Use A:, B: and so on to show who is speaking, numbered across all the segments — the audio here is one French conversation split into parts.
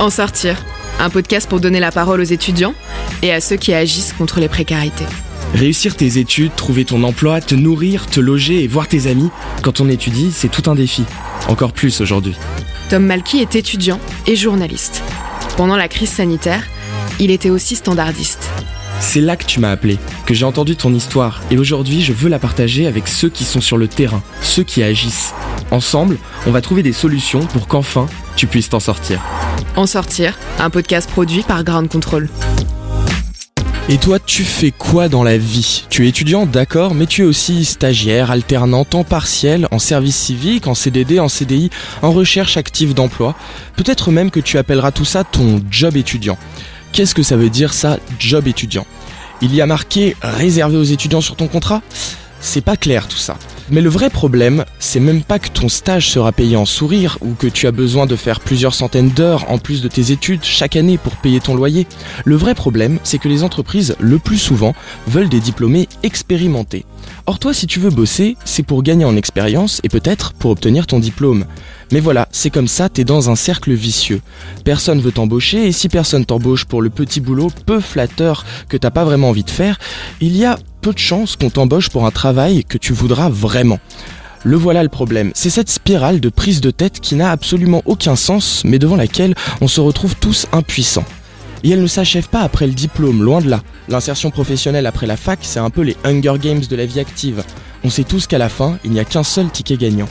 A: En sortir, un podcast pour donner la parole aux étudiants et à ceux qui agissent contre les précarités.
B: Réussir tes études, trouver ton emploi, te nourrir, te loger et voir tes amis, quand on étudie, c'est tout un défi. Encore plus aujourd'hui.
A: Tom Malky est étudiant et journaliste. Pendant la crise sanitaire, il était aussi standardiste.
B: C'est là que tu m'as appelé, que j'ai entendu ton histoire, et aujourd'hui je veux la partager avec ceux qui sont sur le terrain, ceux qui agissent. Ensemble, on va trouver des solutions pour qu'enfin tu puisses t'en sortir.
A: En sortir, un podcast produit par Ground Control.
B: Et toi, tu fais quoi dans la vie? Tu es étudiant, d'accord, mais tu es aussi stagiaire, alternant, temps partiel, en service civique, en CDD, en CDI, en recherche active d'emploi. Peut-être même que tu appelleras tout ça ton job étudiant. Qu'est-ce que ça veut dire ça, job étudiant? Il y a marqué réservé aux étudiants sur ton contrat C'est pas clair tout ça. Mais le vrai problème, c'est même pas que ton stage sera payé en sourire ou que tu as besoin de faire plusieurs centaines d'heures en plus de tes études chaque année pour payer ton loyer. Le vrai problème, c'est que les entreprises, le plus souvent, veulent des diplômés expérimentés. Or toi, si tu veux bosser, c'est pour gagner en expérience et peut-être pour obtenir ton diplôme. Mais voilà, c'est comme ça, t'es dans un cercle vicieux. Personne veut t'embaucher et si personne t'embauche pour le petit boulot peu flatteur que t'as pas vraiment envie de faire, il y a peu de chances qu'on t'embauche pour un travail que tu voudras vraiment. Le voilà le problème, c'est cette spirale de prise de tête qui n'a absolument aucun sens, mais devant laquelle on se retrouve tous impuissants. Et elle ne s'achève pas après le diplôme, loin de là. L'insertion professionnelle après la fac, c'est un peu les Hunger Games de la vie active. On sait tous qu'à la fin, il n'y a qu'un seul ticket gagnant.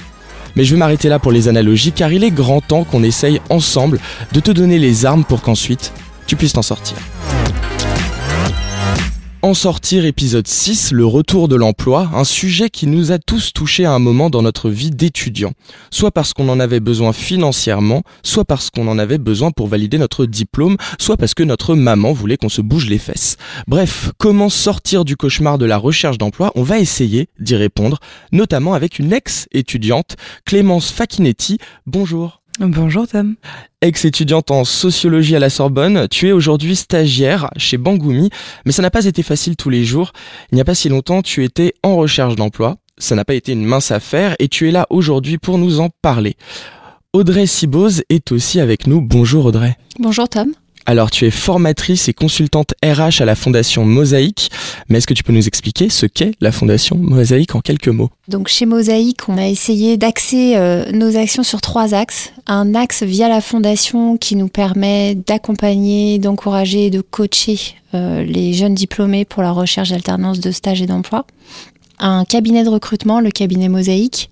B: Mais je vais m'arrêter là pour les analogies, car il est grand temps qu'on essaye ensemble de te donner les armes pour qu'ensuite tu puisses t'en sortir. En sortir épisode 6, le retour de l'emploi, un sujet qui nous a tous touchés à un moment dans notre vie d'étudiant. Soit parce qu'on en avait besoin financièrement, soit parce qu'on en avait besoin pour valider notre diplôme, soit parce que notre maman voulait qu'on se bouge les fesses. Bref, comment sortir du cauchemar de la recherche d'emploi On va essayer d'y répondre, notamment avec une ex-étudiante, Clémence Facchinetti. Bonjour.
C: Bonjour Tom.
B: Ex-étudiante en sociologie à la Sorbonne, tu es aujourd'hui stagiaire chez Bangoumi, mais ça n'a pas été facile tous les jours. Il n'y a pas si longtemps, tu étais en recherche d'emploi. Ça n'a pas été une mince affaire et tu es là aujourd'hui pour nous en parler. Audrey Sibose est aussi avec nous. Bonjour Audrey.
C: Bonjour Tom.
B: Alors, tu es formatrice et consultante RH à la Fondation Mosaïque, mais est-ce que tu peux nous expliquer ce qu'est la Fondation Mosaïque en quelques mots?
C: Donc, chez Mosaïque, on a essayé d'axer euh, nos actions sur trois axes. Un axe via la Fondation qui nous permet d'accompagner, d'encourager et de coacher euh, les jeunes diplômés pour la recherche d'alternance de stage et d'emploi un cabinet de recrutement, le cabinet Mosaïque,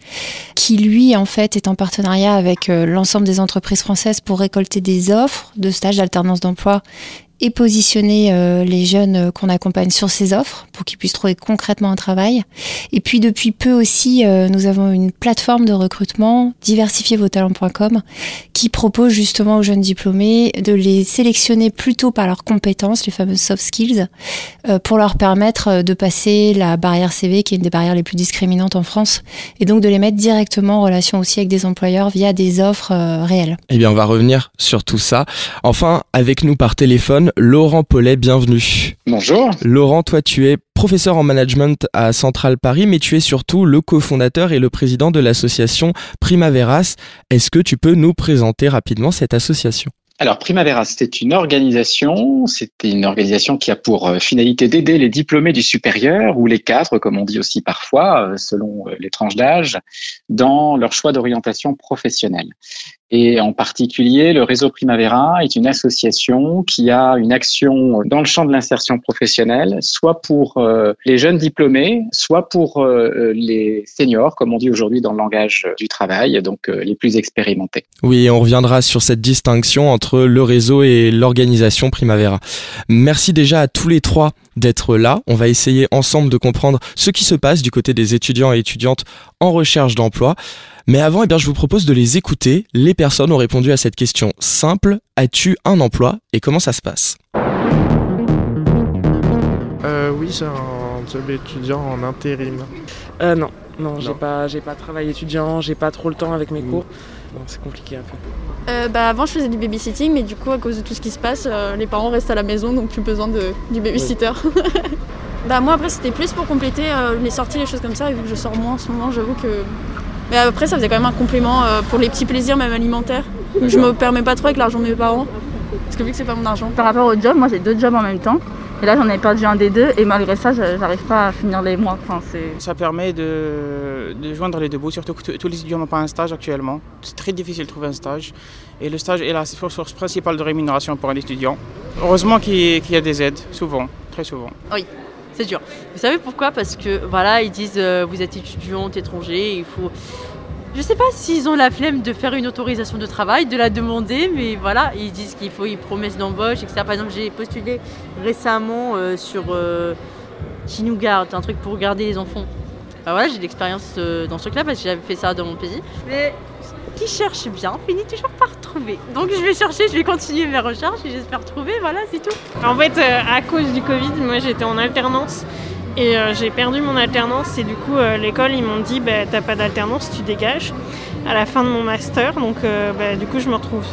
C: qui lui en fait est en partenariat avec euh, l'ensemble des entreprises françaises pour récolter des offres de stages d'alternance d'emploi et positionner euh, les jeunes euh, qu'on accompagne sur ces offres pour qu'ils puissent trouver concrètement un travail. Et puis depuis peu aussi, euh, nous avons une plateforme de recrutement, diversifiervostalents.com, qui propose justement aux jeunes diplômés de les sélectionner plutôt par leurs compétences, les fameuses soft skills, pour leur permettre de passer la barrière CV, qui est une des barrières les plus discriminantes en France, et donc de les mettre directement en relation aussi avec des employeurs via des offres réelles.
B: Eh bien, on va revenir sur tout ça. Enfin, avec nous par téléphone, Laurent Paulet, bienvenue.
D: Bonjour.
B: Laurent, toi tu es professeur en management à Central Paris, mais tu es surtout le cofondateur et le président de l'association Primaveras. Est-ce que tu peux nous présenter rapidement cette association?
D: Alors, Primavera, c'était une organisation, c'était une organisation qui a pour euh, finalité d'aider les diplômés du supérieur ou les cadres, comme on dit aussi parfois, euh, selon euh, les tranches d'âge, dans leur choix d'orientation professionnelle. Et en particulier, le réseau Primavera est une association qui a une action dans le champ de l'insertion professionnelle, soit pour euh, les jeunes diplômés, soit pour euh, les seniors, comme on dit aujourd'hui dans le langage du travail, donc euh, les plus expérimentés.
B: Oui, on reviendra sur cette distinction entre le réseau et l'organisation Primavera. Merci déjà à tous les trois d'être là. On va essayer ensemble de comprendre ce qui se passe du côté des étudiants et étudiantes en recherche d'emploi. Mais avant, eh bien, je vous propose de les écouter. Les personnes ont répondu à cette question simple. As-tu un emploi et comment ça se passe?
E: Euh, Oui, j'ai un job étudiant en intérim.
F: Euh, non, non, j'ai pas, j'ai pas de travail étudiant, j'ai pas trop le temps avec mes cours. c'est compliqué un peu.
G: Euh, bah, avant, je faisais du babysitting, mais du coup, à cause de tout ce qui se passe, euh, les parents restent à la maison, donc plus besoin de, du babysitter. bah, moi, après, c'était plus pour compléter les sorties, les choses comme ça, et vu que je sors moins en ce moment, j'avoue que Mais après, ça faisait quand même un complément pour les petits plaisirs, même alimentaires. Je me permets pas trop avec l'argent de mes parents. Parce que vu que c'est pas mon argent.
H: Par rapport au job, moi j'ai deux jobs en même temps. Et là, j'en ai perdu un des deux, et malgré ça, j'arrive pas à finir les mois. Enfin,
I: ça permet de, de, joindre les deux bouts, surtout que tous les étudiants n'ont pas un stage actuellement. C'est très difficile de trouver un stage. Et le stage est la source principale de rémunération pour un étudiant. Heureusement qu'il y a des aides, souvent, très souvent.
J: Oui, c'est dur. Vous savez pourquoi? Parce que voilà, ils disent euh, vous êtes étudiante étranger, il faut je sais pas s'ils ont la flemme de faire une autorisation de travail, de la demander, mais voilà, ils disent qu'il faut une promesse d'embauche, etc. Par exemple, j'ai postulé récemment euh, sur euh, qui nous garde, un truc pour garder les enfants. Bah voilà, j'ai de l'expérience euh, dans ce truc-là parce que j'avais fait ça dans mon pays. Mais qui cherche bien finit toujours par trouver. Donc je vais chercher, je vais continuer mes recherches et j'espère trouver, voilà, c'est tout.
K: En fait, à cause du Covid, moi j'étais en alternance et euh, j'ai perdu mon alternance et du coup euh, l'école ils m'ont dit bah, t'as pas d'alternance, tu dégages à la fin de mon master. Donc euh, bah, du coup je me retrouve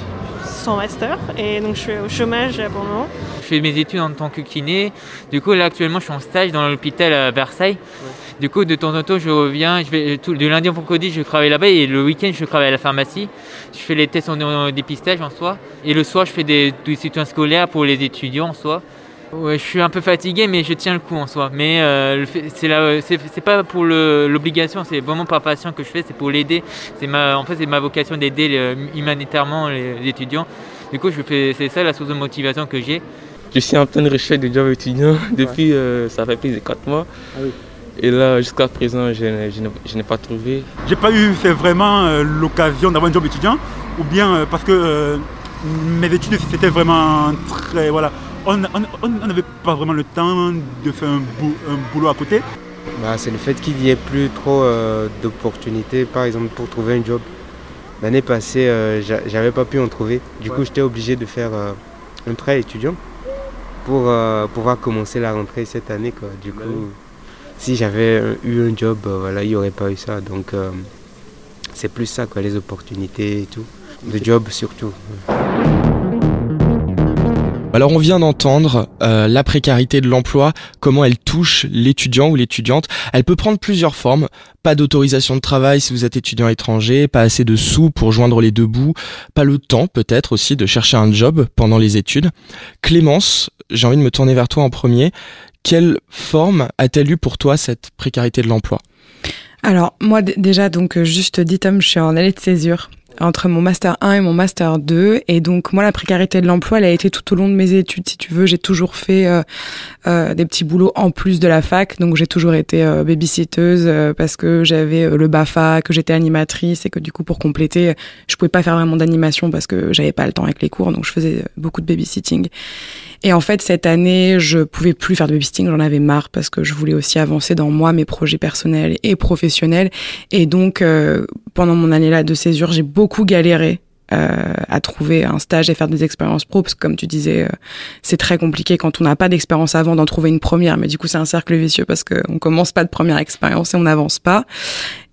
K: sans master et donc je suis au chômage pour le moment.
L: Je fais mes études en tant que kiné. Du coup là actuellement je suis en stage dans l'hôpital à Versailles. Du coup de temps en temps je reviens, je vais tout, de lundi au vendredi je travaille là-bas et le week-end je travaille à la pharmacie. Je fais les tests en, dépistage en soi et le soir je fais des, des soutiens scolaires pour les étudiants en soi. Ouais, je suis un peu fatigué, mais je tiens le coup en soi. Mais euh, c'est pas pour l'obligation, c'est vraiment par passion que je fais, c'est pour l'aider. En fait, c'est ma vocation d'aider humanitairement les, étudiants. Du coup, c'est ça la source de motivation que j'ai.
M: Je suis en pleine recherche de job étudiant depuis, euh, ça fait plus de 4 mois. Ah Et là, jusqu'à présent, je, n'ai pas trouvé.
N: J'ai pas eu vraiment euh, l'occasion d'avoir un job étudiant, ou bien parce que mes études, c'était vraiment très. Voilà, on n'avait pas vraiment le temps de faire un, boulot à côté.
O: Bah, c'est le fait qu'il n'y ait plus trop euh, d'opportunités, par exemple pour trouver un job. L'année passée, euh, j'avais pas pu en trouver. Du coup, j'étais obligé de faire euh, un prêt étudiant pour pouvoir commencer la rentrée cette année. Du bah coup, si j'avais eu un job, voilà, il n'y aurait pas eu ça. Donc, c'est plus ça, quoi, les opportunités et tout. De job surtout.
B: Alors on vient d'entendre euh, la précarité de l'emploi, comment elle touche l'étudiant ou l'étudiante. Elle peut prendre plusieurs formes. Pas d'autorisation de travail si vous êtes étudiant étranger, pas assez de sous pour joindre les deux bouts, pas le temps peut-être aussi de chercher un job pendant les études. Clémence, j'ai envie de me tourner vers toi en premier. Quelle forme a-t-elle eu pour toi cette précarité de l'emploi?
P: Alors moi déjà donc juste dit Tom, je suis en allée de césure entre mon master 1 et mon master 2 et donc moi la précarité de l'emploi elle a été tout au long de mes études si tu veux. J'ai toujours fait euh, euh, des petits boulots en plus de la fac. Donc j'ai toujours été euh, babysitteuse euh, parce que j'avais le Bafa que j'étais animatrice et que du coup pour compléter je pouvais pas faire vraiment d'animation parce que j'avais pas le temps avec les cours. Donc je faisais beaucoup de babysitting et en fait, cette année, je pouvais plus faire de babysitting, j'en avais marre parce que je voulais aussi avancer dans moi, mes projets personnels et professionnels. Et donc, euh, pendant mon année là de césure, j'ai beaucoup galéré euh, à trouver un stage et faire des expériences pro parce que comme tu disais euh, c'est très compliqué quand on n'a pas d'expérience avant d'en trouver une première. Mais du coup c'est un cercle vicieux parce qu'on commence pas de première expérience et on n'avance pas.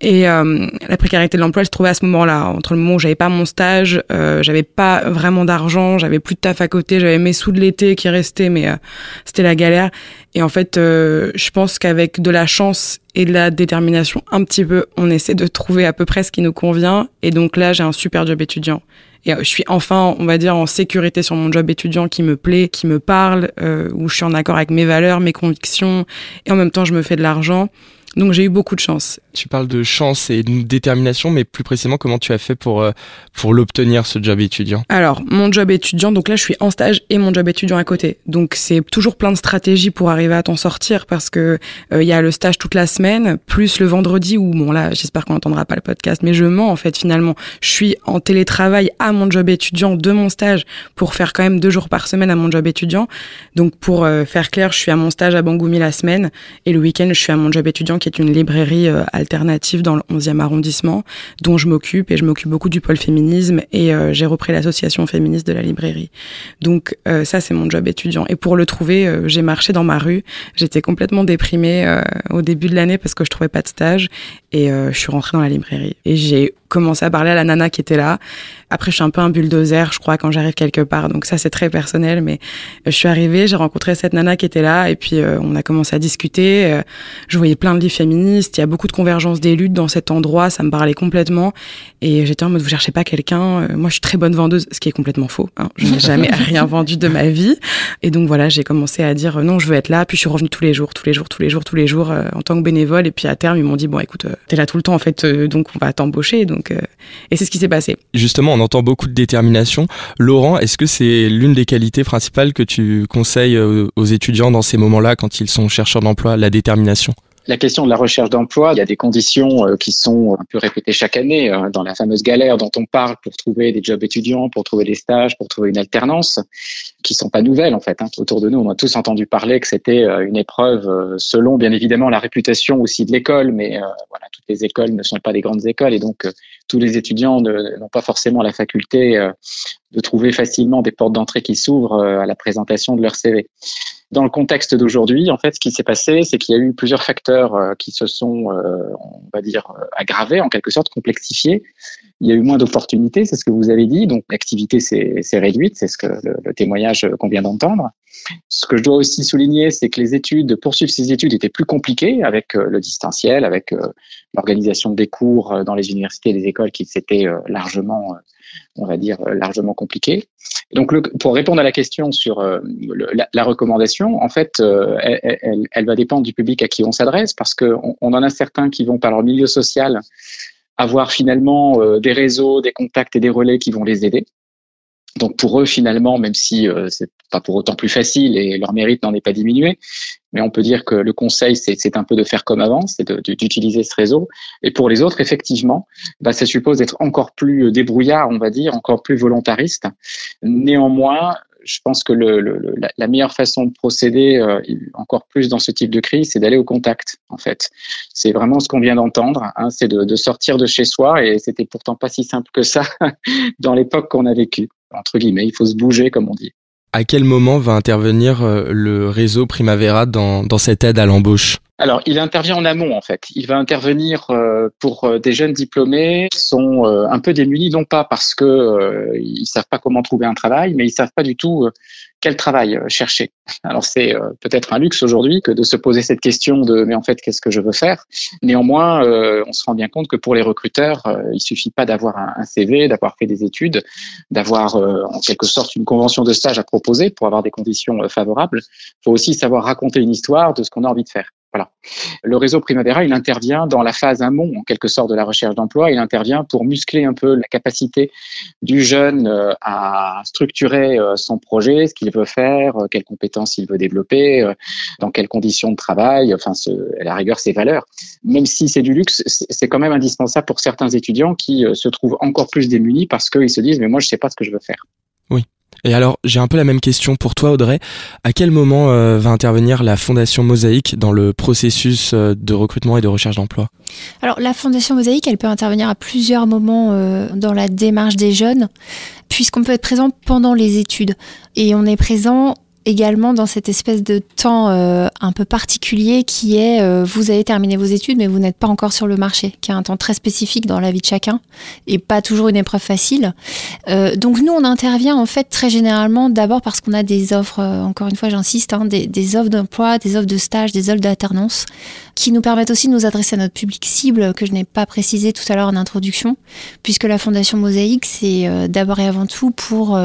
P: Et euh, la précarité de l'emploi je trouvais à ce moment-là. Entre le moment où j'avais pas mon stage j'avais pas vraiment d'argent j'avais plus de taf à côté j'avais mes sous de l'été qui restaient mais c'était la galère et en fait, euh, je pense qu'avec de la chance et de la détermination un petit peu, on essaie de trouver à peu près ce qui nous convient. Et donc là, j'ai un super job étudiant. Et euh, je suis enfin, on va dire, en sécurité sur mon job étudiant qui me plaît, qui me parle, euh, où je suis en accord avec mes valeurs, mes convictions, et en même temps, je me fais de l'argent. Donc j'ai eu beaucoup de chance.
B: Tu parles de chance et de détermination, mais plus précisément, comment tu as fait pour, euh, pour l'obtenir, ce job étudiant?
P: Alors, mon job étudiant, donc là, je suis en stage et mon job étudiant à côté. Donc c'est toujours plein de stratégies pour arriver à t'en sortir parce que euh, il y a le stage toute la semaine, plus le vendredi où, bon là, j'espère qu'on n'entendra pas le podcast, mais je mens en fait finalement. Je suis en télétravail à mon job étudiant de mon stage pour faire quand même deux jours par semaine à mon job étudiant. Donc pour euh, faire clair, je suis à mon stage à Bangoumi la semaine et le week-end, je suis à mon job étudiant qui est une librairie euh, alternative dans le 11e arrondissement, dont je m'occupe et je m'occupe beaucoup du pôle féminisme et euh, j'ai repris l'association féministe de la librairie. Donc euh, ça, c'est mon job étudiant. Et pour le trouver, j'ai marché dans ma rue. J'étais complètement déprimée au début de l'année parce que je trouvais pas de stage et je suis rentrée dans la librairie. Et j'ai commencé à parler à la nana qui était là. Après, je suis un peu un bulldozer, je crois, quand j'arrive quelque part. Donc ça, c'est très personnel. Mais je suis arrivée, j'ai rencontré cette nana qui était là, et puis on a commencé à discuter. je voyais plein de livres féministes. Il y a beaucoup de convergence des luttes dans cet endroit. Ça me parlait complètement. Et j'étais en mode, vous cherchez pas quelqu'un Moi, je suis très bonne vendeuse, ce qui est complètement faux. Hein. Je n'ai jamais rien vendu de ma vie. Et donc voilà, j'ai commencé à dire non, je veux être là. Puis je suis revenue tous les jours, tous les jours, tous les jours, tous les jours en tant que bénévole. Et puis à terme, ils m'ont dit bon, écoute, t'es là tout le temps en fait, donc on va t'embaucher. Donc et c'est ce qui s'est passé.
B: Justement, on entend beaucoup de détermination. Laurent, est-ce que c'est l'une des qualités principales que tu conseilles aux étudiants dans ces moments-là quand ils sont chercheurs d'emploi, la détermination?
D: La question de la recherche d'emploi, il y a des conditions euh, qui sont un peu répétées chaque année euh, dans la fameuse galère dont on parle pour trouver des jobs étudiants, pour trouver des stages, pour trouver une alternance, qui sont pas nouvelles en fait. Hein. Autour de nous, on a tous entendu parler que c'était euh, une épreuve selon bien évidemment la réputation aussi de l'école, mais voilà, les écoles ne sont pas des grandes écoles et donc tous les étudiants n'ont pas forcément la faculté de trouver facilement des portes d'entrée qui s'ouvrent à la présentation de leur CV. Dans le contexte d'aujourd'hui, en fait, ce qui s'est passé, c'est qu'il y a eu plusieurs facteurs euh, qui se sont, euh, on va dire, euh, aggravés, en quelque sorte, complexifiés. Il y a eu moins d'opportunités, c'est ce que vous avez dit, donc l'activité s'est réduite, c'est ce que le, témoignage qu'on vient d'entendre. Ce que je dois aussi souligner, c'est que les études, poursuivre ces études étaient plus compliquées avec le distanciel, avec l'organisation des cours dans les universités et les écoles qui s'étaient largement on va dire, largement compliqué. Donc, pour répondre à la question sur euh, la, recommandation, en fait, euh, elle, va dépendre du public à qui on s'adresse, parce qu'on on en a certains qui vont par leur milieu social avoir finalement euh, des réseaux, des contacts et des relais qui vont les aider. Donc pour eux finalement, même si euh, c'est pas pour autant plus facile et leur mérite n'en est pas diminué, mais on peut dire que le conseil c'est un peu de faire comme avant, c'est d'utiliser ce réseau. Et pour les autres, effectivement, bah, ça suppose d'être encore plus débrouillard, on va dire, encore plus volontariste. Néanmoins, je pense que le, le, la, meilleure façon de procéder euh, encore plus dans ce type de crise, c'est d'aller au contact. En fait, c'est vraiment ce qu'on vient d'entendre, hein, c'est de, de, sortir de chez soi, et c'était pourtant pas si simple que ça dans l'époque qu'on a vécue entre guillemets. Il faut se bouger, comme on dit.
B: À quel moment va intervenir euh, le réseau Primavera dans, dans cette aide à l'embauche?
D: Alors, il intervient en amont en fait. Il va intervenir euh, pour euh, des jeunes diplômés qui sont un peu démunis, non pas parce que ils savent pas comment trouver un travail, mais ils savent pas du tout quel travail euh, chercher Alors c'est euh, peut-être un luxe aujourd'hui que de se poser cette question de mais en fait qu'est-ce que je veux faire? Néanmoins, euh, on se rend bien compte que pour les recruteurs, il suffit pas d'avoir un, CV, d'avoir fait des études, d'avoir en quelque sorte une convention de stage à proposer pour avoir des conditions favorables. Il faut aussi savoir raconter une histoire de ce qu'on a envie de faire. Le réseau Primavera, il intervient dans la phase amont, en quelque sorte, de la recherche d'emploi. Il intervient pour muscler un peu la capacité du jeune euh, à structurer euh, son projet, ce qu'il veut faire, euh, quelles compétences il veut développer, dans quelles conditions de travail, enfin, à la rigueur, ses valeurs. Même si c'est du luxe, c'est quand même indispensable pour certains étudiants qui se trouvent encore plus démunis parce qu'ils se disent, mais moi, je sais pas ce que je veux faire.
B: Oui. Et alors, j'ai un peu la même question pour toi, Audrey. À quel moment euh, va intervenir la Fondation Mosaïque dans le processus euh, de recrutement et de recherche d'emploi?
C: Alors, la Fondation Mosaïque, elle peut intervenir à plusieurs moments euh, dans la démarche des jeunes, puisqu'on peut être présent pendant les études. Et on est présent également dans cette espèce de temps euh, un peu particulier qui est euh, vous avez terminé vos études mais vous n'êtes pas encore sur le marché, qui est un temps très spécifique dans la vie de chacun et pas toujours une épreuve facile. Euh, donc nous on intervient en fait très généralement d'abord parce qu'on a des offres, encore une fois j'insiste, hein, des, des, offres d'emploi, des offres de stage, des offres d'alternance qui nous permettent aussi de nous adresser à notre public cible que je n'ai pas précisé tout à l'heure en introduction, puisque la Fondation Mosaïque c'est d'abord et avant tout pour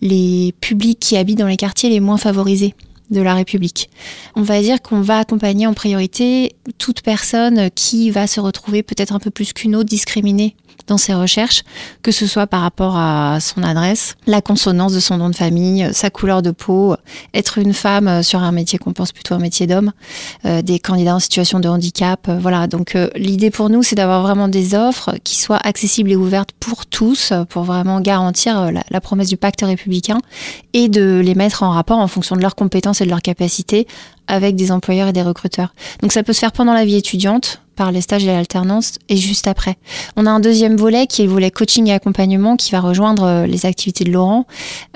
C: les publics qui habitent dans les quartiers les moins favorisés de la République. On va dire qu'on va accompagner en priorité toute personne qui va se retrouver peut-être un peu plus qu'une autre discriminée dans ses recherches, que ce soit par rapport à son adresse, la consonance de son nom de famille, sa couleur de peau, être une femme sur un métier qu'on pense plutôt un métier d'homme, euh, des candidats en situation de handicap. Euh, voilà, donc euh, l'idée pour nous, c'est d'avoir vraiment des offres qui soient accessibles et ouvertes pour tous, pour vraiment garantir la, la promesse du pacte républicain et de les mettre en rapport en fonction de leurs compétences de leurs capacités avec des employeurs et des recruteurs. Donc ça peut se faire pendant la vie étudiante, par les stages et l'alternance et juste après. On a un deuxième volet qui est le volet coaching et accompagnement qui va rejoindre euh, les activités de Laurent.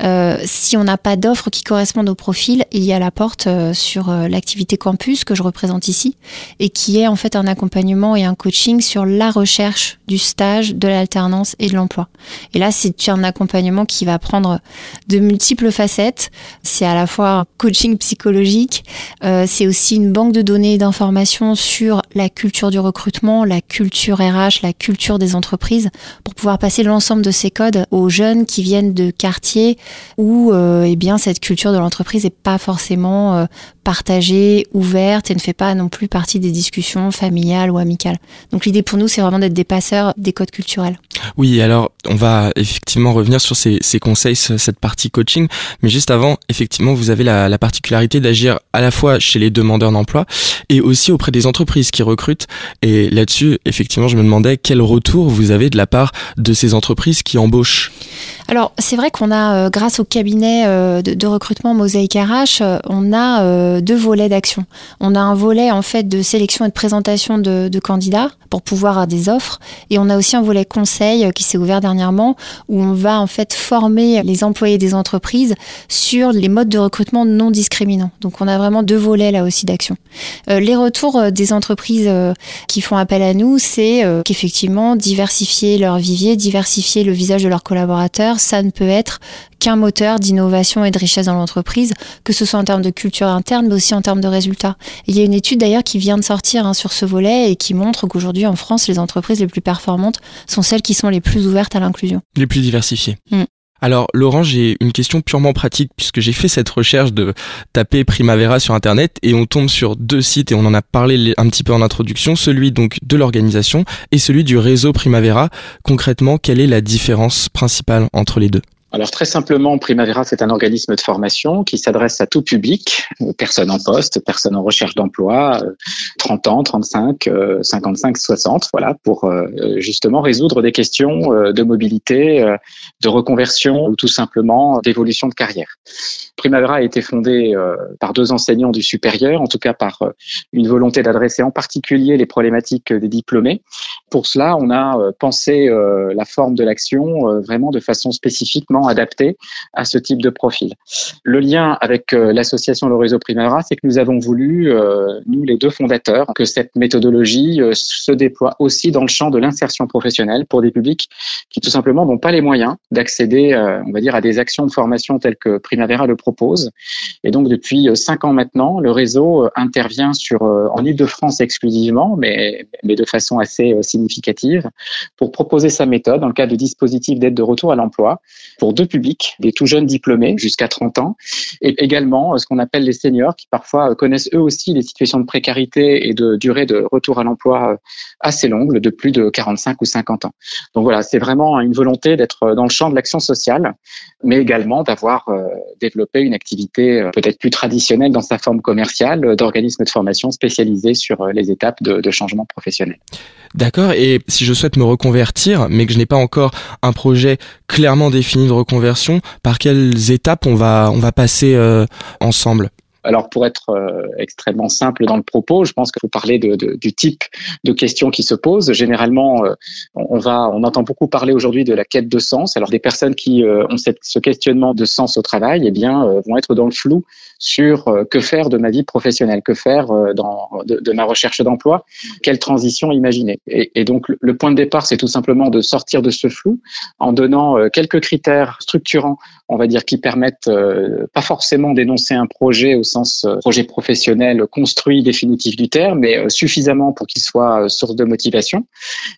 C: Euh, si on n'a pas d'offres qui correspondent au profil, il y a la porte euh, sur l'activité campus que je représente ici et qui est en fait un accompagnement et un coaching sur la recherche du stage, de l'alternance et de l'emploi. Et là, c'est un accompagnement qui va prendre de multiples facettes. C'est à la fois un coaching psychologique, c'est aussi une banque de données et d'informations sur la culture du recrutement, la culture RH, la culture des entreprises, pour pouvoir passer l'ensemble de ces codes aux jeunes qui viennent de quartiers où euh, eh bien cette culture de l'entreprise n'est pas forcément euh, partagée, ouverte et ne fait pas non plus partie des discussions familiales ou amicales. Donc l'idée pour nous, c'est vraiment d'être des passeurs des codes culturels.
B: Oui, alors on va effectivement revenir sur ces, ces conseils, cette partie coaching, mais juste avant, effectivement, vous avez la, la particularité d'agir à la fois chez les demandeurs d'emploi et aussi auprès des entreprises qui recrutent. Et là-dessus, effectivement, je me demandais quel retour vous avez de la part de ces entreprises qui embauchent.
C: Alors, c'est vrai qu'on a, euh, grâce au cabinet euh, de, de, recrutement Mosaïque RH, euh, on a euh, deux volets d'action. On a un volet, en fait, de sélection et de présentation de, candidats pour pouvoir avoir des offres. Et on a aussi un volet conseil qui s'est ouvert dernièrement où on va, en fait, former les employés des entreprises sur les modes de recrutement non discriminants. Donc, on a vraiment deux volets, là aussi, d'action. les retours des entreprises qui font appel à nous, c'est qu'effectivement, diversifier leur vivier, diversifier le visage de leurs collaborateurs, ça ne peut être qu'un moteur d'innovation et de richesse dans l'entreprise, que ce soit en termes de culture interne, mais aussi en termes de résultats. Et il y a une étude d'ailleurs qui vient de sortir hein, sur ce volet et qui montre qu'aujourd'hui en France, les entreprises les plus performantes sont celles qui sont les plus ouvertes à l'inclusion.
B: Les plus diversifiées.
C: Mm.
B: Alors Laurent, j'ai une question purement pratique puisque j'ai fait cette recherche de taper Primavera sur internet et on tombe sur deux sites et on en a parlé un petit peu en introduction, celui donc de l'organisation et celui du réseau Primavera. Concrètement, quelle est la différence principale entre les deux?
D: Alors très simplement, Primavera, c'est un organisme de formation qui s'adresse à tout public, personnes en poste, personnes en recherche d'emploi, 30 ans, 35, 55, 60, voilà, pour euh, justement résoudre des questions euh, de mobilité, euh, de reconversion ou tout simplement d'évolution de carrière. Primavera a été fondé par deux enseignants du supérieur, en tout cas par une volonté d'adresser en particulier les problématiques des diplômés. Pour cela, on a pensé la forme de l'action vraiment de façon spécifiquement adapté à ce type de profil. Le lien avec euh, l'association Le Réseau Primavera, c'est que nous avons voulu, euh, nous les deux fondateurs, que cette méthodologie euh, se déploie aussi dans le champ de l'insertion professionnelle pour des publics qui tout simplement n'ont pas les moyens d'accéder, on va dire, à des actions de formation telles que Primavera le propose. Et donc depuis cinq ans maintenant, le réseau intervient sur en Ile-de-France exclusivement, mais, mais de façon assez significative, pour proposer sa méthode dans le cadre de dispositifs d'aide de retour à l'emploi pour deux publics, des tout jeunes diplômés jusqu'à 30 ans, et également ce qu'on appelle les seniors qui parfois connaissent eux aussi les situations de précarité et de durée de retour à l'emploi assez longue, de plus de 45 ou 50 ans. Donc voilà, c'est vraiment une volonté d'être dans le champ de l'action sociale, mais également d'avoir développé une activité peut-être plus traditionnelle dans sa forme commerciale d'organismes de formation spécialisés sur les étapes de, changement professionnel.
B: D'accord, et si je souhaite me reconvertir, mais que je n'ai pas encore un projet clairement défini de reconversion, par quelles étapes on va, on va passer euh, ensemble?
D: Alors pour être euh, extrêmement simple dans le propos, je pense qu'il faut parler de, du type de questions qui se posent. Généralement, euh, on va, on entend beaucoup parler aujourd'hui de la quête de sens. Alors des personnes qui euh, ont ce questionnement de sens au travail, eh bien, vont être dans le flou sur euh, que faire de ma vie professionnelle, que faire dans, de, ma recherche d'emploi, quelle transition imaginer. Et, donc le point de départ, c'est tout simplement de sortir de ce flou en donnant quelques critères structurants, on va dire, qui permettent pas forcément d'énoncer un projet au sens projet professionnel construit définitif du terme, mais suffisamment pour qu'il soit source de motivation.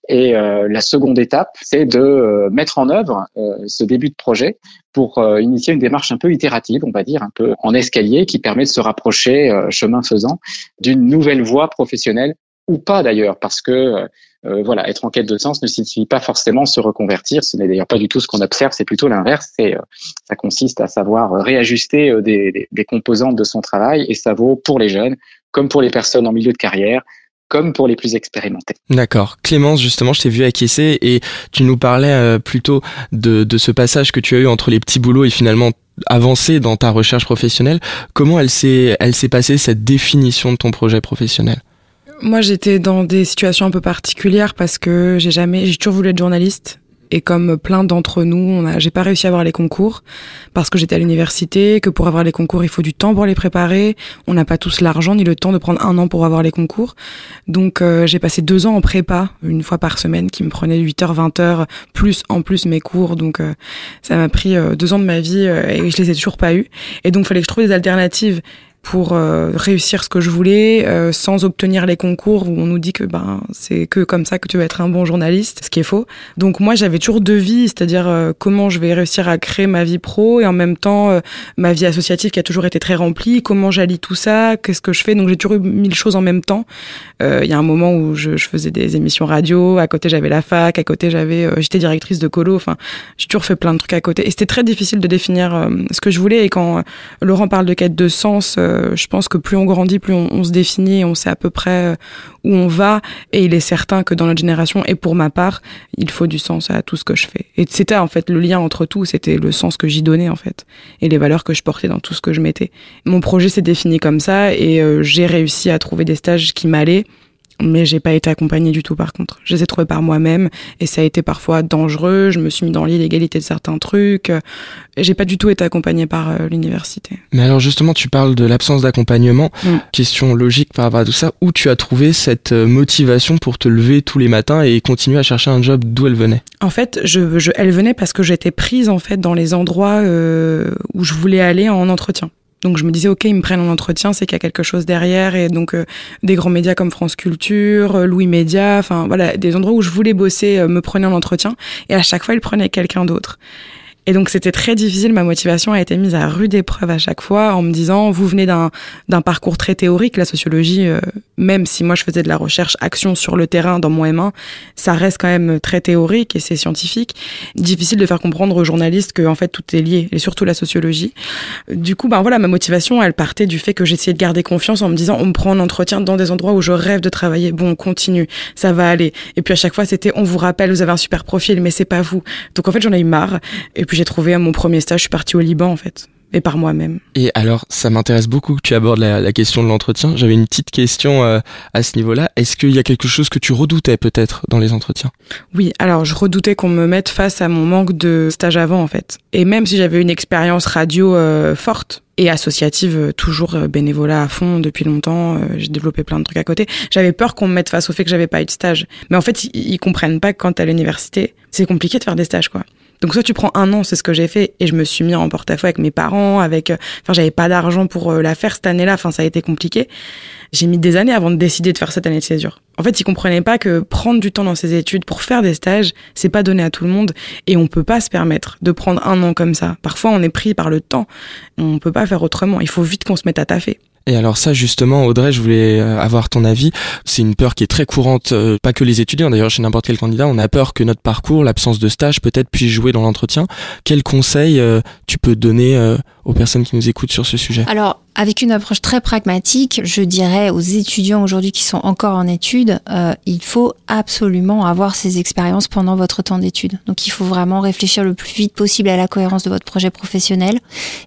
D: Et euh, la seconde étape, c'est de euh, mettre en œuvre euh, ce début de projet pour initier une démarche un peu itérative, on va dire, un peu en escalier, qui permet de se rapprocher, chemin faisant, d'une nouvelle voie professionnelle ou pas d'ailleurs, parce que euh, voilà, être en quête de sens ne signifie pas forcément se reconvertir. Ce n'est d'ailleurs pas du tout ce qu'on observe, c'est plutôt l'inverse. C'est, euh, ça consiste à savoir réajuster euh, des, des, des composantes de son travail, et ça vaut pour les jeunes comme pour les personnes en milieu de carrière, comme pour les plus expérimentés.
B: D'accord. Clémence, justement, je t'ai vu acquiescer et tu nous parlais euh, plutôt de, de ce passage que tu as eu entre les petits boulots et finalement avancer dans ta recherche professionnelle. Comment elle s'est, elle s'est passée cette définition de ton projet professionnel?
P: Moi, j'étais dans des situations un peu particulières parce que j'ai jamais, j'ai toujours voulu être journaliste. Et comme plein d'entre nous, j'ai pas réussi à avoir les concours parce que j'étais à l'université, que pour avoir les concours, il faut du temps pour les préparer. On n'a pas tous l'argent ni le temps de prendre un an pour avoir les concours. Donc, euh, j'ai passé deux ans en prépa, une fois par semaine, qui me prenait 8h, 20h, plus en plus mes cours. Donc, euh, ça m'a pris euh, deux ans de ma vie et je les ai toujours pas eu. Et donc, fallait que je trouve des alternatives pour euh, réussir ce que je voulais euh, sans obtenir les concours où on nous dit que ben c'est que comme ça que tu vas être un bon journaliste, ce qui est faux. Donc moi j'avais toujours deux vies, c'est-à-dire euh, comment je vais réussir à créer ma vie pro et en même temps ma vie associative qui a toujours été très remplie, comment j'allie tout ça, qu'est-ce que je fais. Donc j'ai toujours eu mille choses en même temps. Il y a un moment où je, je, faisais des émissions radio, à côté j'avais la fac, à côté j'avais j'étais directrice de colo, enfin j'ai toujours fait plein de trucs à côté et c'était très difficile de définir ce que je voulais et quand Laurent parle de quête de sens euh, je pense que plus on grandit, plus on, se définit, on sait à peu près euh, où on va. Et il est certain que dans notre génération, et pour ma part, il faut du sens à tout ce que je fais. Et c'était en fait le lien entre tout, c'était le sens que j'y donnais en fait, et les valeurs que je portais dans tout ce que je mettais. Mon projet s'est défini comme ça, et euh, j'ai réussi à trouver des stages qui m'allaient mais j'ai pas été accompagnée du tout par contre. Je les ai trouvés par moi-même et ça a été parfois dangereux. Je me suis mis dans l'illégalité de certains trucs. J'ai pas du tout été accompagnée par euh, l'université.
B: Mais alors justement, tu parles de l'absence d'accompagnement. Mm. Question logique par rapport à tout ça. Où tu as trouvé cette euh, motivation pour te lever tous les matins et continuer à chercher un job D'où elle venait?
P: En fait, je, je, elle venait parce que j'étais prise en fait dans les endroits euh, où je voulais aller en entretien. Donc je me disais, ok, ils me prennent en entretien, c'est qu'il y a quelque chose derrière. Et donc euh, des grands médias comme France Culture, euh, Louis Média, enfin voilà, des endroits où je voulais bosser euh, me prenaient en entretien. Et à chaque fois, ils prenaient quelqu'un d'autre. Et donc c'était très difficile, ma motivation a été mise à rude épreuve à chaque fois en me disant, vous venez d'un, parcours très théorique, la sociologie, euh, même si moi je faisais de la recherche action sur le terrain dans mon M1, ça reste quand même très théorique et c'est scientifique. Difficile de faire comprendre aux journalistes que en fait tout est lié, et surtout la sociologie. Du coup, ben voilà, ma motivation, elle partait du fait que j'essayais de garder confiance en me disant, on me prend en entretien dans des endroits où je rêve de travailler. Bon, on continue, ça va aller. Et puis à chaque fois, c'était, on vous rappelle, vous avez un super profil, mais c'est pas vous. Donc en fait, j'en ai eu marre. Et puis j'ai trouvé à mon premier stage, je suis partie au Liban en fait et par moi-même.
B: Et alors, ça m'intéresse beaucoup que tu abordes la, question de l'entretien. J'avais une petite question euh, à ce niveau-là. Est-ce qu'il y a quelque chose que tu redoutais peut-être dans les entretiens?
P: Oui, alors je redoutais qu'on me mette face à mon manque de stage avant en fait. Et même si j'avais une expérience radio euh, forte, et associative, euh, toujours bénévolat à fond depuis longtemps. J'ai développé plein de trucs à côté. J'avais peur qu'on me mette face au fait que j'avais pas eu de stage. Mais en fait, ils, ils comprennent pas que quand t'es à l'université, c'est compliqué de faire des stages, quoi. Donc soit tu prends un an, c'est ce que j'ai fait, et je me suis mis en porte-à-faux avec mes parents, avec, euh, enfin j'avais pas d'argent pour euh, la faire cette année-là, enfin ça a été compliqué. J'ai mis des années avant de décider de faire cette année de césure. En fait, ils comprenaient pas que prendre du temps dans ses études pour faire des stages, c'est pas donné à tout le monde, et on peut pas se permettre de prendre un an comme ça. Parfois, on est pris par le temps, on peut pas faire autrement. Il faut vite qu'on se mette à taffer.
B: Et alors ça justement, Audrey, je voulais euh, avoir ton avis. C'est une peur qui est très courante, euh, pas que les étudiants, d'ailleurs chez n'importe quel candidat, on a peur que notre parcours, l'absence de stage peut-être puisse jouer dans l'entretien. Quel conseil euh, tu peux donner aux personnes qui nous écoutent sur ce sujet
C: Alors avec une approche très pragmatique, je dirais aux étudiants aujourd'hui qui sont encore en études, euh, il faut absolument avoir ces expériences pendant votre temps d'études. Donc il faut vraiment réfléchir le plus vite possible à la cohérence de votre projet professionnel.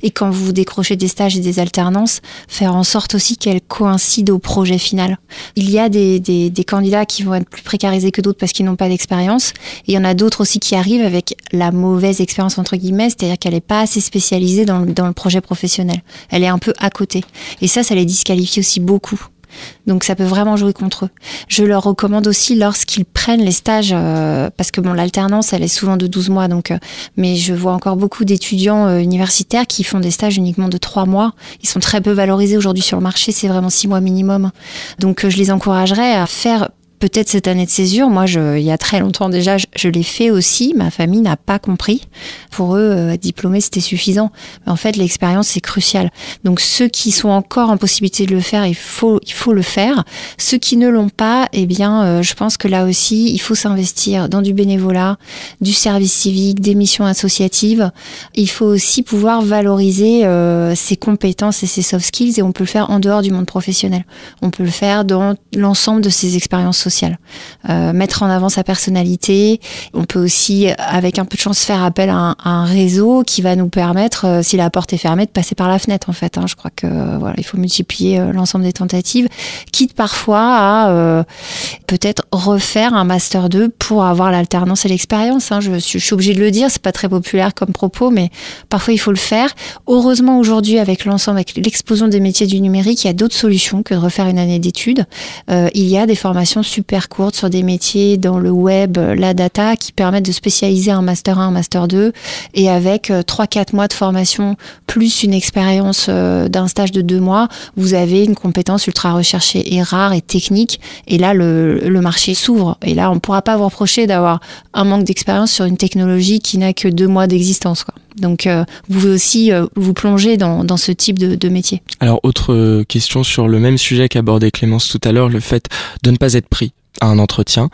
C: Et quand vous décrochez des stages et des alternances, faire en sorte aussi qu'elles coïncident au projet final. Il y a des, candidats qui vont être plus précarisés que d'autres parce qu'ils n'ont pas d'expérience. Et il y en a d'autres aussi qui arrivent avec la mauvaise expérience entre guillemets, c'est-à-dire qu'elle n'est pas assez spécialisée dans, dans projet professionnel. Elle est un peu à côté. Et ça, ça les disqualifie aussi beaucoup. Donc ça peut vraiment jouer contre eux. Je leur recommande aussi lorsqu'ils prennent les stages, euh, parce que bon l'alternance elle est souvent de 12 mois, donc euh, mais je vois encore beaucoup d'étudiants euh, universitaires qui font des stages uniquement de 3 mois. Ils sont très peu valorisés aujourd'hui sur le marché, c'est vraiment 6 mois minimum. Donc je les encouragerais à faire peut-être cette année de césure, moi, je, il y a très longtemps déjà, je, l'ai fait aussi. Ma famille n'a pas compris. Pour eux, euh, diplômé, c'était suffisant. Mais en fait, l'expérience, c'est crucial. Donc, ceux qui sont encore en possibilité de le faire, il faut, il faut le faire. Ceux qui ne l'ont pas, eh bien, euh, je pense que là aussi, il faut s'investir dans du bénévolat, du service civique, des missions associatives. Il faut aussi pouvoir valoriser euh, ses compétences et ses soft skills, et on peut le faire en dehors du monde professionnel. On peut le faire dans l'ensemble de ses expériences Euh, mettre en avant sa personnalité. On peut aussi, avec un peu de chance, faire appel à un, réseau qui va nous permettre, euh, si la porte est fermée, de passer par la fenêtre. En fait, hein. je crois que voilà, il faut multiplier l'ensemble des tentatives, quitte parfois à peut-être refaire un master 2 pour avoir l'alternance et l'expérience. Hein. Je, suis, obligée de le dire, c'est pas très populaire comme propos, mais parfois il faut le faire. Heureusement aujourd'hui, avec l'ensemble, avec l'explosion des métiers du numérique, il y a d'autres solutions que de refaire une année d'études. Euh, il y a des formations super courtes sur des métiers dans le web, la data, qui permettent de spécialiser un master 1, un master 2, et avec 3-4 euh, mois de formation plus une expérience euh, d'un stage de 2 mois, vous avez une compétence ultra recherchée et rare et technique. Et là, le, marché s'ouvre. Et là, on ne pourra pas vous reprocher d'avoir un manque d'expérience sur une technologie qui n'a que 2 mois d'existence. Donc, euh, vous pouvez aussi euh, vous plonger dans, ce type de, de, métier.
B: Alors, autre euh, question sur le même sujet qu'abordait Clémence tout à l'heure, le fait de ne pas être pris à un entretien.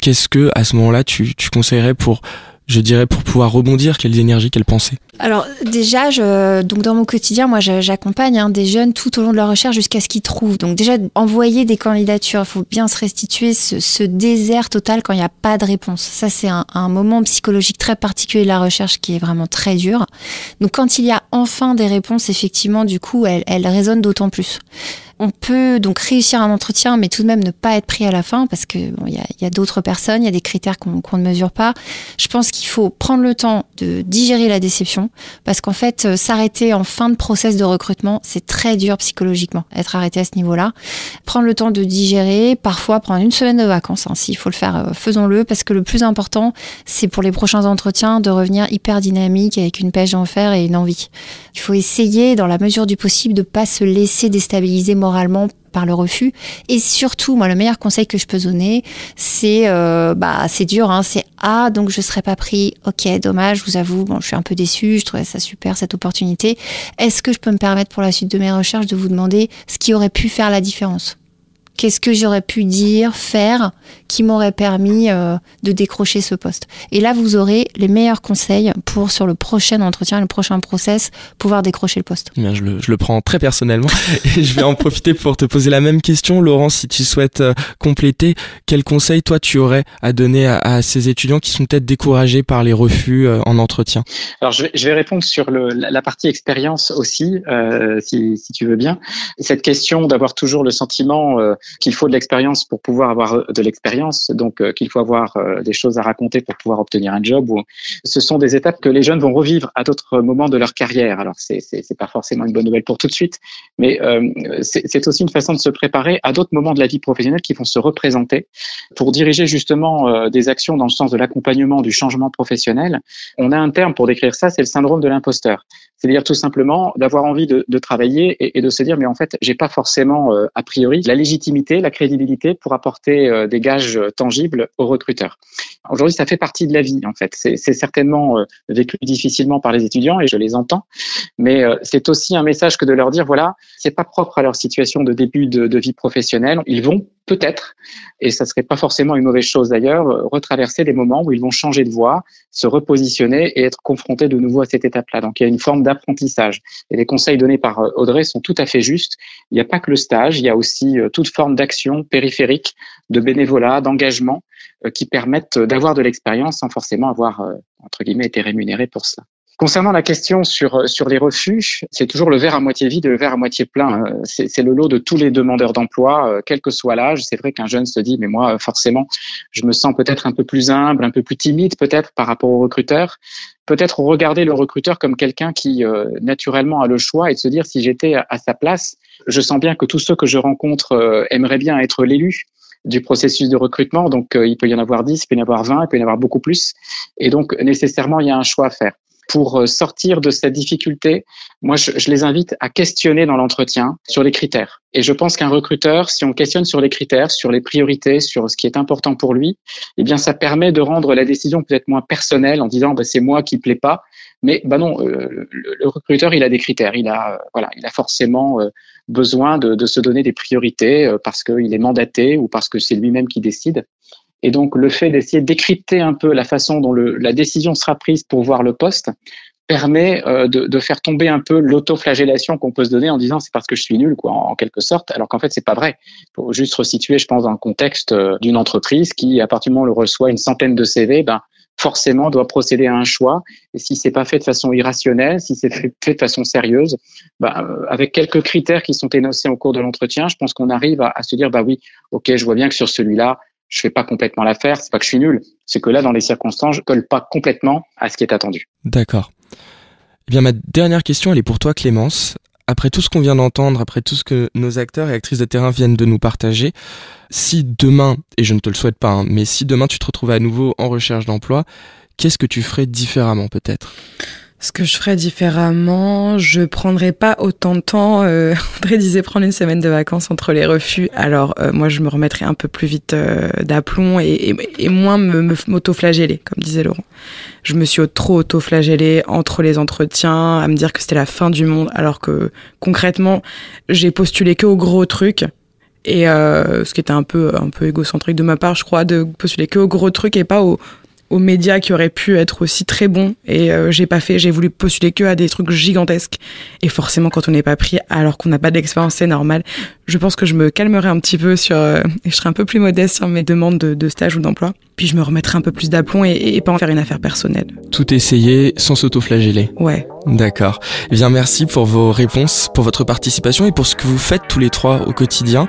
B: Qu'est-ce que, à ce moment-là, tu, tu conseillerais pour je dirais, pour pouvoir rebondir Quelles énergies, quelles pensées
C: Alors déjà, je, donc dans mon quotidien, moi j'accompagne hein, des jeunes tout au long de leur recherche jusqu'à ce qu'ils trouvent. Donc déjà, envoyer des candidatures, il faut bien se restituer ce, ce désert total quand il n'y a pas de réponse. Ça, c'est un, un, moment psychologique très particulier de la recherche qui est vraiment très dur. Donc quand il y a enfin des réponses, effectivement, du coup, elles, elles résonnent d'autant plus. On peut donc réussir un entretien, mais tout de même ne pas être pris à la fin parce que il y a, d'autres personnes, il y a des critères qu'on ne mesure pas. Je pense qu'il faut prendre le temps de digérer la déception parce qu'en fait, euh, s'arrêter en fin de process de recrutement, c'est très dur psychologiquement, être arrêté à ce niveau-là. Prendre le temps de digérer, parfois prendre une semaine de vacances, hein, s'il faut le faire, euh, faisons-le parce que le plus important, c'est pour les prochains entretiens de revenir hyper dynamique avec une pêche d'enfer et une envie. Il faut essayer, dans la mesure du possible, de pas se laisser déstabiliser moralement par le refus. Et surtout, moi, le meilleur conseil que je peux donner, c'est, euh, bah, c'est dur, hein, c'est ah, donc je serais pas pris. Ok, dommage, je vous avoue, bon, je suis un peu déçu, je trouvais ça super cette opportunité. Est-ce que je peux me permettre pour la suite de mes recherches de vous demander ce qui aurait pu faire la différence? Qu'est-ce que j'aurais pu dire, faire, qui m'aurait permis euh, de décrocher ce poste Et là, vous aurez les meilleurs conseils pour, sur le prochain entretien, le prochain process, pouvoir décrocher le poste.
B: Bien, je le, je le prends très personnellement et je vais en profiter pour te poser la même question. Laurence, si tu souhaites euh, compléter, quel conseil, toi, tu aurais à donner à, à ces étudiants qui sont peut-être découragés par les refus euh, en entretien?
D: Alors, je vais, je vais, répondre sur le, la partie expérience aussi, si, si, tu veux bien. Cette question d'avoir toujours le sentiment qu'il faut de l'expérience pour pouvoir avoir euh, de l'expérience, donc euh, qu'il faut avoir euh, des choses à raconter pour pouvoir obtenir un job. Ou, ce sont des étapes que les jeunes vont revivre à d'autres moments de leur carrière. Alors c'est c'est pas forcément une bonne nouvelle pour tout de suite, mais c'est aussi une façon de se préparer à d'autres moments de la vie professionnelle qui vont se représenter pour diriger justement des actions dans le sens de l'accompagnement du changement professionnel. On a un terme pour décrire ça, c'est le syndrome de l'imposteur. C'est-à-dire tout simplement d'avoir envie de, de travailler et, et, de se dire mais en fait j'ai pas forcément a priori la légitimité la crédibilité pour apporter euh, des gages tangibles aux recruteurs. Aujourd'hui, ça fait partie de la vie, en fait. C'est certainement euh, vécu difficilement par les étudiants et je les entends, mais euh, c'est aussi un message que de leur dire, voilà, c'est pas propre à leur situation de début de vie professionnelle. Ils vont peut-être, et ça serait pas forcément une mauvaise chose d'ailleurs, retraverser des moments où ils vont changer de voie, se repositionner et être confrontés de nouveau à cette étape-là. Donc il y a une forme d'apprentissage. Et les conseils donnés par euh, Audrey sont tout à fait justes. Il n'y a pas que le stage, il y a aussi euh, toute forme d'action périphérique, de bénévolat, d'engagement euh, qui permettent d'avoir de l'expérience sans forcément avoir, entre guillemets, été rémunéré pour cela. Concernant la question sur, sur les refus, c'est toujours le verre à moitié vide et le verre à moitié plein. Hein. C'est le lot de tous les demandeurs d'emploi, euh, quel que soit l'âge. C'est vrai qu'un jeune se dit, mais moi, forcément, je me sens peut-être un peu plus humble, un peu plus timide peut-être par rapport au recruteur. Peut-être regarder le recruteur comme quelqu'un qui, euh, naturellement, a le choix et de se dire, si j'étais à, sa place, je sens bien que tous ceux que je rencontre euh, aimeraient bien être l'élu du processus de recrutement. Donc, il peut y en avoir 10, il peut y en avoir 20, il peut y en avoir beaucoup plus. Et donc, nécessairement, il y a un choix à faire pour euh, sortir de cette difficulté, moi, je, je les invite à questionner dans l'entretien sur les critères. Et je pense qu'un recruteur, si on questionne sur les critères, sur les priorités, sur ce qui est important pour lui, eh bien, ça permet de rendre la décision peut-être moins personnelle en disant, bah, c'est moi qui plaît pas. Mais bah non, euh, le, recruteur, il a des critères. Il a, voilà, il a forcément euh, besoin de, de, se donner des priorités parce qu'il est mandaté ou parce que c'est lui-même qui décide. Et donc, le fait d'essayer de décrypter un peu la façon dont le, la décision sera prise pour voir le poste permet euh, de, de, faire tomber un peu l'autoflagellation qu'on peut se donner en disant c'est parce que je suis nul, quoi, en, quelque sorte, alors qu'en fait c'est pas vrai. Faut juste resituer, je pense, dans le contexte euh, d'une entreprise qui, à partir du moment où elle reçoit une centaine de CV, ben forcément doit procéder à un choix. Et si c'est pas fait de façon irrationnelle, si c'est fait, de façon sérieuse, ben, avec quelques critères qui sont énoncés au cours de l'entretien, je pense qu'on arrive à, à, se dire bah oui, ok, je vois bien que sur celui-là, je fais pas complètement l'affaire. C'est pas que je suis nul, c'est que là, dans les circonstances, je colle pas complètement à ce qui est attendu.
B: D'accord. Eh bien, ma dernière question, elle est pour toi, Clémence. Après tout ce qu'on vient d'entendre, après tout ce que nos acteurs et actrices de terrain viennent de nous partager, si demain, et je ne te le souhaite pas, hein, mais si demain tu te retrouvais à nouveau en recherche d'emploi, qu'est-ce que tu ferais différemment peut-être?
P: Ce que je ferais différemment, je prendrais pas autant de temps. Euh, André disait prendre une semaine de vacances entre les refus. Alors euh, moi, je me remettrais un peu plus vite euh, d'aplomb et, et, et, moins me m'auto-flageller, comme disait Laurent. Je me suis trop auto-flagellée entre les entretiens, à me dire que c'était la fin du monde, alors que concrètement, j'ai postulé que aux gros trucs. Et euh, ce qui était un peu un peu égocentrique de ma part, je crois, de postuler que aux gros trucs et pas aux aux médias qui auraient pu être aussi très bons. Et euh, j'ai pas fait j'ai voulu postuler que à des trucs gigantesques. Et forcément quand on n'est pas pris alors qu'on n'a pas d'expérience c'est normal. Je pense que je me calmerai un petit peu sur euh, et je serai un peu plus modeste sur mes demandes de, de stage ou d'emploi. Puis je me remettrai un peu plus d'aplomb et, et, pas en faire une affaire personnelle.
B: Tout essayer sans s'auto-flageller.
P: Ouais.
B: D'accord. Eh bien merci pour vos réponses pour votre participation et pour ce que vous faites tous les trois au quotidien.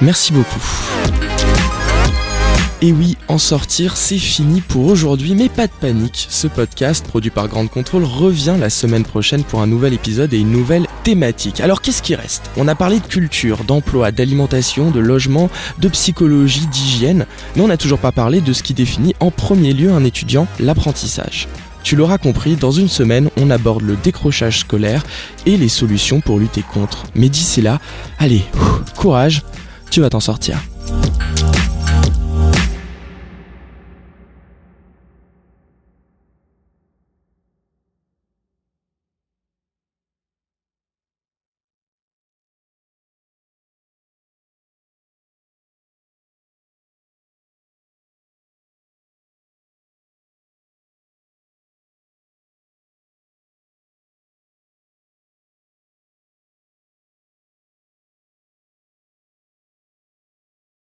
B: Merci beaucoup et oui, en sortir, c'est fini pour aujourd'hui, mais pas de panique. Ce podcast, produit par Grande Contrôle, revient la semaine prochaine pour un nouvel épisode et une nouvelle thématique. Alors qu'est-ce qui reste? On a parlé de culture, d'emploi, d'alimentation, de logement, de psychologie, d'hygiène, mais on n'a toujours pas parlé de ce qui définit en premier lieu un étudiant, l'apprentissage. Tu l'auras compris, dans une semaine, on aborde le décrochage scolaire et les solutions pour lutter contre. Mais d'ici là, allez, courage, tu vas t'en sortir.